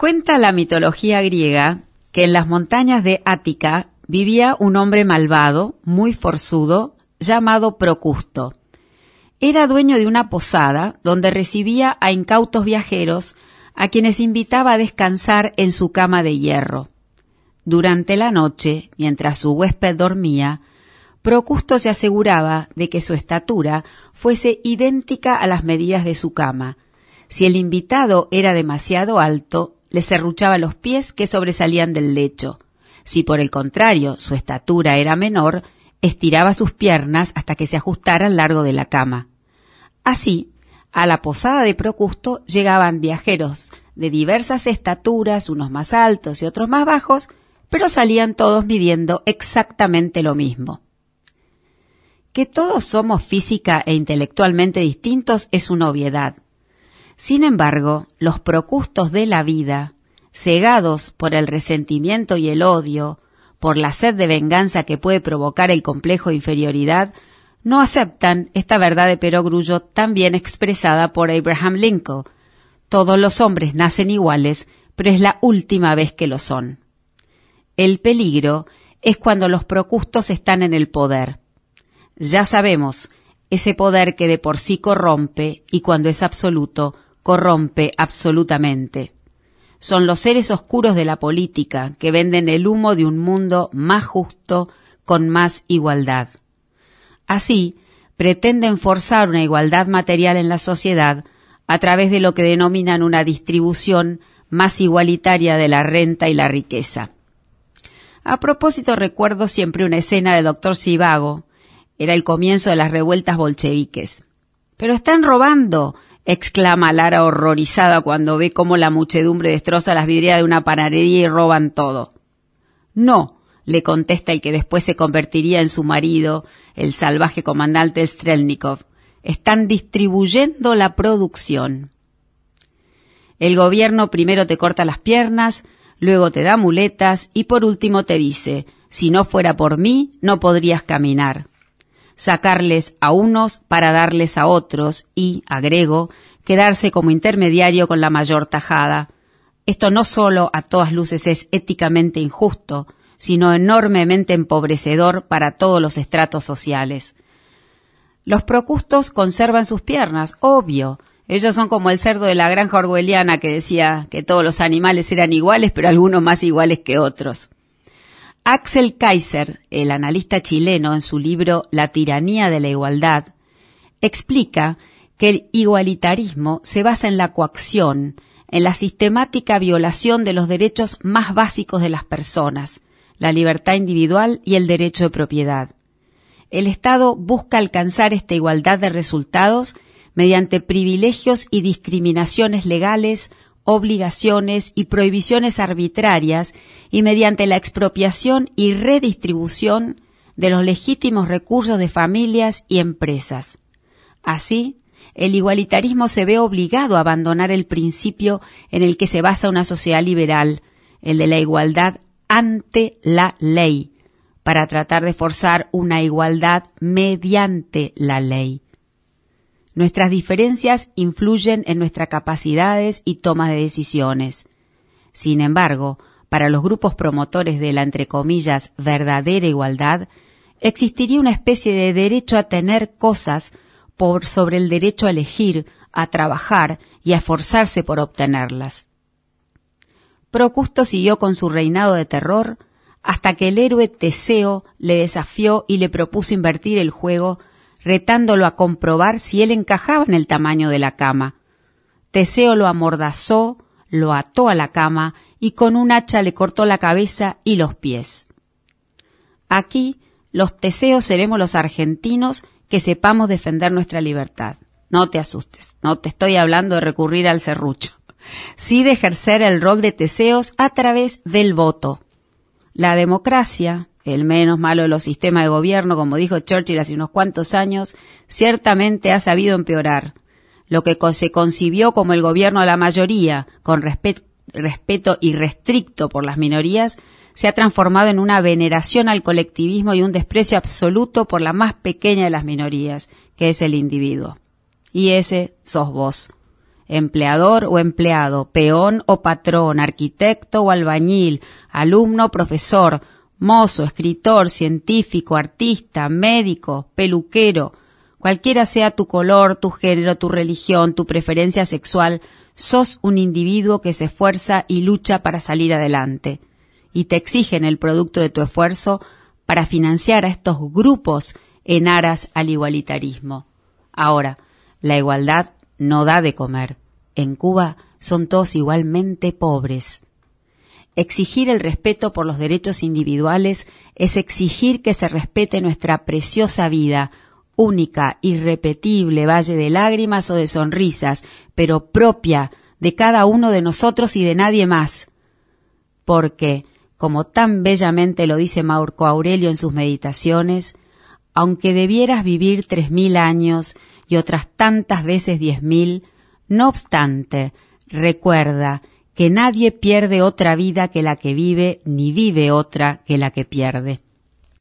Cuenta la mitología griega que en las montañas de Ática vivía un hombre malvado, muy forzudo, llamado Procusto. Era dueño de una posada donde recibía a incautos viajeros a quienes invitaba a descansar en su cama de hierro. Durante la noche, mientras su huésped dormía, Procusto se aseguraba de que su estatura fuese idéntica a las medidas de su cama. Si el invitado era demasiado alto, le serruchaba los pies que sobresalían del lecho. Si por el contrario su estatura era menor, estiraba sus piernas hasta que se ajustara al largo de la cama. Así, a la posada de Procusto llegaban viajeros de diversas estaturas, unos más altos y otros más bajos, pero salían todos midiendo exactamente lo mismo. Que todos somos física e intelectualmente distintos es una obviedad. Sin embargo, los procustos de la vida, cegados por el resentimiento y el odio, por la sed de venganza que puede provocar el complejo inferioridad, no aceptan esta verdad de perogrullo tan bien expresada por Abraham Lincoln. Todos los hombres nacen iguales, pero es la última vez que lo son. El peligro es cuando los procustos están en el poder. Ya sabemos, ese poder que de por sí corrompe y cuando es absoluto corrompe absolutamente. Son los seres oscuros de la política que venden el humo de un mundo más justo, con más igualdad. Así, pretenden forzar una igualdad material en la sociedad a través de lo que denominan una distribución más igualitaria de la renta y la riqueza. A propósito, recuerdo siempre una escena de Doctor Sivago. Era el comienzo de las revueltas bolcheviques. Pero están robando, exclama Lara horrorizada cuando ve cómo la muchedumbre destroza las vidrieras de una panadería y roban todo. No, le contesta el que después se convertiría en su marido, el salvaje comandante Strelnikov. Están distribuyendo la producción. El gobierno primero te corta las piernas, luego te da muletas y por último te dice, si no fuera por mí, no podrías caminar sacarles a unos para darles a otros y, agrego, quedarse como intermediario con la mayor tajada. Esto no solo a todas luces es éticamente injusto, sino enormemente empobrecedor para todos los estratos sociales. Los procustos conservan sus piernas, obvio. Ellos son como el cerdo de la granja orwelliana que decía que todos los animales eran iguales, pero algunos más iguales que otros. Axel Kaiser, el analista chileno, en su libro La tiranía de la igualdad, explica que el igualitarismo se basa en la coacción, en la sistemática violación de los derechos más básicos de las personas, la libertad individual y el derecho de propiedad. El Estado busca alcanzar esta igualdad de resultados mediante privilegios y discriminaciones legales obligaciones y prohibiciones arbitrarias y mediante la expropiación y redistribución de los legítimos recursos de familias y empresas. Así, el igualitarismo se ve obligado a abandonar el principio en el que se basa una sociedad liberal, el de la igualdad ante la ley, para tratar de forzar una igualdad mediante la ley. Nuestras diferencias influyen en nuestras capacidades y toma de decisiones. Sin embargo, para los grupos promotores de la entre comillas verdadera igualdad, existiría una especie de derecho a tener cosas por sobre el derecho a elegir, a trabajar y a esforzarse por obtenerlas. Procusto siguió con su reinado de terror hasta que el héroe Teseo le desafió y le propuso invertir el juego retándolo a comprobar si él encajaba en el tamaño de la cama. Teseo lo amordazó, lo ató a la cama y con un hacha le cortó la cabeza y los pies. Aquí los Teseos seremos los argentinos que sepamos defender nuestra libertad. No te asustes, no te estoy hablando de recurrir al serrucho, sí de ejercer el rol de Teseos a través del voto. La democracia, el menos malo de los sistemas de gobierno, como dijo Churchill hace unos cuantos años, ciertamente ha sabido empeorar. Lo que se concibió como el gobierno de la mayoría, con respeto irrestricto por las minorías, se ha transformado en una veneración al colectivismo y un desprecio absoluto por la más pequeña de las minorías, que es el individuo. Y ese sos vos. empleador o empleado, peón o patrón, arquitecto o albañil, alumno o profesor, mozo, escritor, científico, artista, médico, peluquero, cualquiera sea tu color, tu género, tu religión, tu preferencia sexual, sos un individuo que se esfuerza y lucha para salir adelante, y te exigen el producto de tu esfuerzo para financiar a estos grupos en aras al igualitarismo. Ahora, la igualdad no da de comer. En Cuba son todos igualmente pobres. Exigir el respeto por los derechos individuales es exigir que se respete nuestra preciosa vida, única, irrepetible, valle de lágrimas o de sonrisas, pero propia de cada uno de nosotros y de nadie más. Porque, como tan bellamente lo dice Marco Aurelio en sus meditaciones, aunque debieras vivir tres mil años y otras tantas veces diez mil, no obstante, recuerda que nadie pierde otra vida que la que vive, ni vive otra que la que pierde.